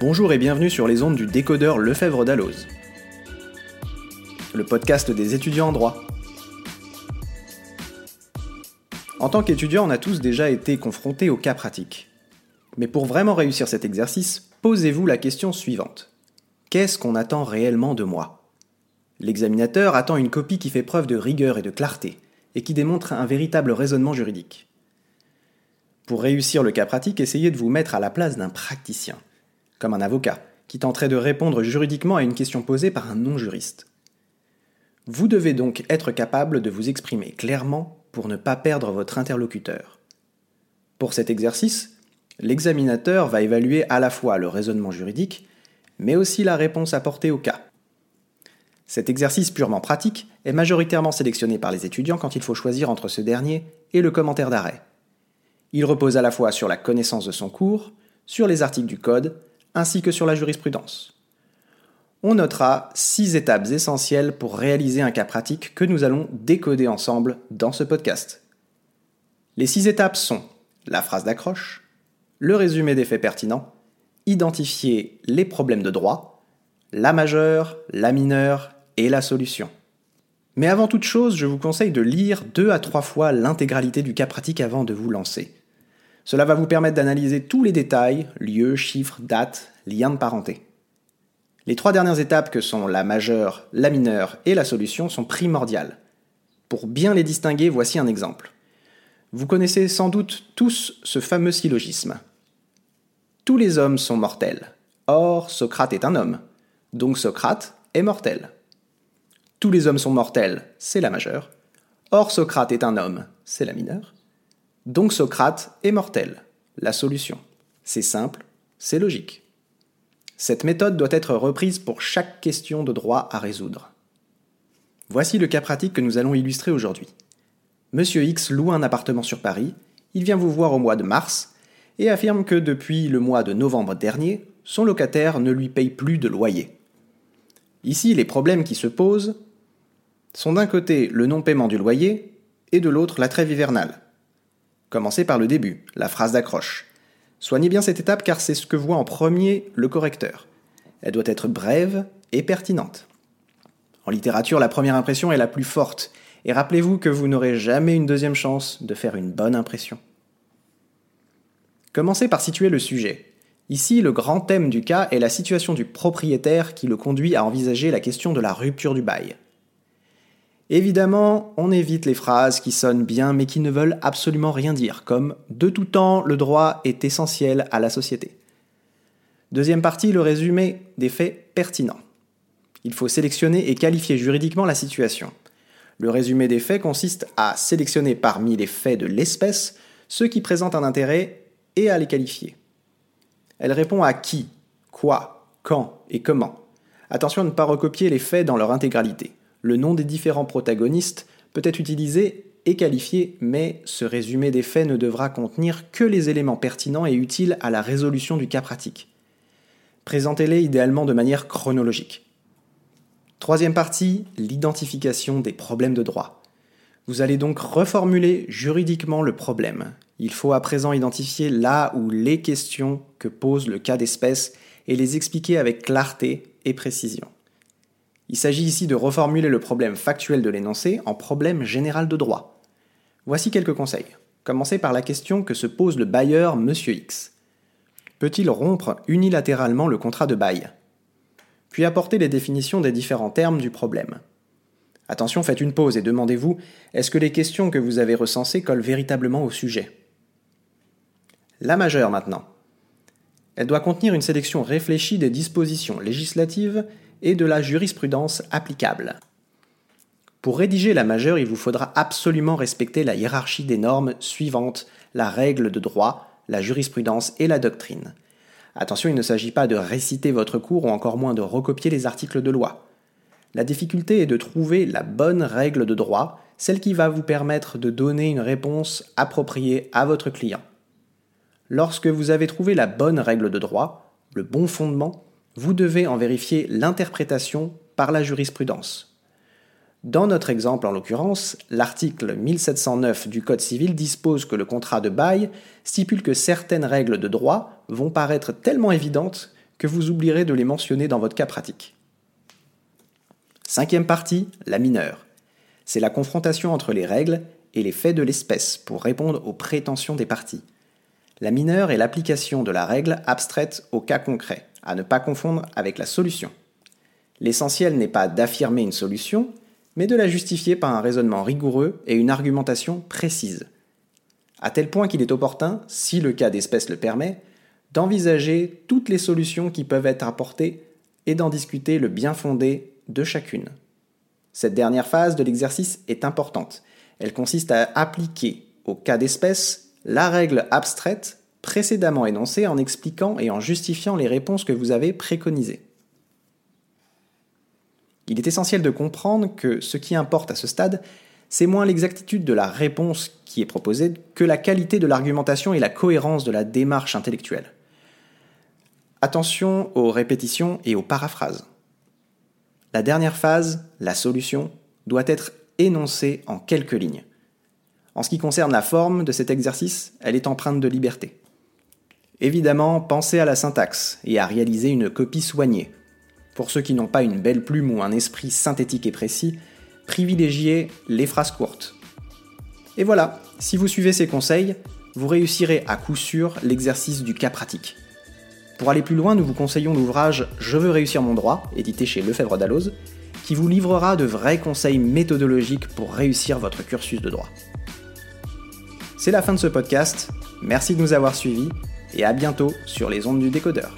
Bonjour et bienvenue sur les ondes du décodeur Lefebvre d'Alloz, le podcast des étudiants en droit. En tant qu'étudiant, on a tous déjà été confrontés au cas pratique. Mais pour vraiment réussir cet exercice, posez-vous la question suivante. Qu'est-ce qu'on attend réellement de moi? L'examinateur attend une copie qui fait preuve de rigueur et de clarté, et qui démontre un véritable raisonnement juridique. Pour réussir le cas pratique, essayez de vous mettre à la place d'un praticien, comme un avocat, qui tenterait de répondre juridiquement à une question posée par un non-juriste. Vous devez donc être capable de vous exprimer clairement pour ne pas perdre votre interlocuteur. Pour cet exercice, l'examinateur va évaluer à la fois le raisonnement juridique, mais aussi la réponse apportée au cas. Cet exercice purement pratique est majoritairement sélectionné par les étudiants quand il faut choisir entre ce dernier et le commentaire d'arrêt. Il repose à la fois sur la connaissance de son cours, sur les articles du code, ainsi que sur la jurisprudence. On notera six étapes essentielles pour réaliser un cas pratique que nous allons décoder ensemble dans ce podcast. Les six étapes sont la phrase d'accroche, le résumé des faits pertinents, identifier les problèmes de droit, la majeure, la mineure et la solution. Mais avant toute chose, je vous conseille de lire deux à trois fois l'intégralité du cas pratique avant de vous lancer. Cela va vous permettre d'analyser tous les détails, lieux, chiffres, dates, liens de parenté. Les trois dernières étapes que sont la majeure, la mineure et la solution sont primordiales. Pour bien les distinguer, voici un exemple. Vous connaissez sans doute tous ce fameux syllogisme. Tous les hommes sont mortels. Or, Socrate est un homme. Donc Socrate est mortel. Tous les hommes sont mortels, c'est la majeure. Or Socrate est un homme, c'est la mineure. Donc Socrate est mortel, la solution. C'est simple, c'est logique. Cette méthode doit être reprise pour chaque question de droit à résoudre. Voici le cas pratique que nous allons illustrer aujourd'hui. Monsieur X loue un appartement sur Paris, il vient vous voir au mois de mars et affirme que depuis le mois de novembre dernier, son locataire ne lui paye plus de loyer. Ici, les problèmes qui se posent sont d'un côté le non-paiement du loyer et de l'autre la trêve hivernale. Commencez par le début, la phrase d'accroche. Soignez bien cette étape car c'est ce que voit en premier le correcteur. Elle doit être brève et pertinente. En littérature, la première impression est la plus forte, et rappelez-vous que vous n'aurez jamais une deuxième chance de faire une bonne impression. Commencez par situer le sujet. Ici, le grand thème du cas est la situation du propriétaire qui le conduit à envisager la question de la rupture du bail. Évidemment, on évite les phrases qui sonnent bien mais qui ne veulent absolument rien dire, comme De tout temps, le droit est essentiel à la société. Deuxième partie, le résumé des faits pertinents. Il faut sélectionner et qualifier juridiquement la situation. Le résumé des faits consiste à sélectionner parmi les faits de l'espèce ceux qui présentent un intérêt et à les qualifier. Elle répond à qui, quoi, quand et comment. Attention à ne pas recopier les faits dans leur intégralité le nom des différents protagonistes peut être utilisé et qualifié, mais ce résumé des faits ne devra contenir que les éléments pertinents et utiles à la résolution du cas pratique. Présentez-les idéalement de manière chronologique. Troisième partie, l'identification des problèmes de droit. Vous allez donc reformuler juridiquement le problème. Il faut à présent identifier là ou les questions que pose le cas d'espèce et les expliquer avec clarté et précision. Il s'agit ici de reformuler le problème factuel de l'énoncé en problème général de droit. Voici quelques conseils. Commencez par la question que se pose le bailleur Monsieur X. Peut-il rompre unilatéralement le contrat de bail? Puis apportez les définitions des différents termes du problème. Attention, faites une pause et demandez-vous est-ce que les questions que vous avez recensées collent véritablement au sujet? La majeure maintenant. Elle doit contenir une sélection réfléchie des dispositions législatives et de la jurisprudence applicable. Pour rédiger la majeure, il vous faudra absolument respecter la hiérarchie des normes suivantes la règle de droit, la jurisprudence et la doctrine. Attention, il ne s'agit pas de réciter votre cours ou encore moins de recopier les articles de loi. La difficulté est de trouver la bonne règle de droit, celle qui va vous permettre de donner une réponse appropriée à votre client. Lorsque vous avez trouvé la bonne règle de droit, le bon fondement, vous devez en vérifier l'interprétation par la jurisprudence. Dans notre exemple en l'occurrence, l'article 1709 du Code civil dispose que le contrat de bail stipule que certaines règles de droit vont paraître tellement évidentes que vous oublierez de les mentionner dans votre cas pratique. Cinquième partie, la mineure. C'est la confrontation entre les règles et les faits de l'espèce pour répondre aux prétentions des parties. La mineure est l'application de la règle abstraite au cas concret, à ne pas confondre avec la solution. L'essentiel n'est pas d'affirmer une solution, mais de la justifier par un raisonnement rigoureux et une argumentation précise. À tel point qu'il est opportun, si le cas d'espèce le permet, d'envisager toutes les solutions qui peuvent être apportées et d'en discuter le bien fondé de chacune. Cette dernière phase de l'exercice est importante. Elle consiste à appliquer au cas d'espèce la règle abstraite précédemment énoncée en expliquant et en justifiant les réponses que vous avez préconisées. Il est essentiel de comprendre que ce qui importe à ce stade, c'est moins l'exactitude de la réponse qui est proposée que la qualité de l'argumentation et la cohérence de la démarche intellectuelle. Attention aux répétitions et aux paraphrases. La dernière phase, la solution, doit être énoncée en quelques lignes. En ce qui concerne la forme de cet exercice, elle est empreinte de liberté. Évidemment, pensez à la syntaxe et à réaliser une copie soignée. Pour ceux qui n'ont pas une belle plume ou un esprit synthétique et précis, privilégiez les phrases courtes. Et voilà, si vous suivez ces conseils, vous réussirez à coup sûr l'exercice du cas pratique. Pour aller plus loin, nous vous conseillons l'ouvrage Je veux réussir mon droit, édité chez Lefebvre Dalloz, qui vous livrera de vrais conseils méthodologiques pour réussir votre cursus de droit. C'est la fin de ce podcast, merci de nous avoir suivis et à bientôt sur les ondes du décodeur.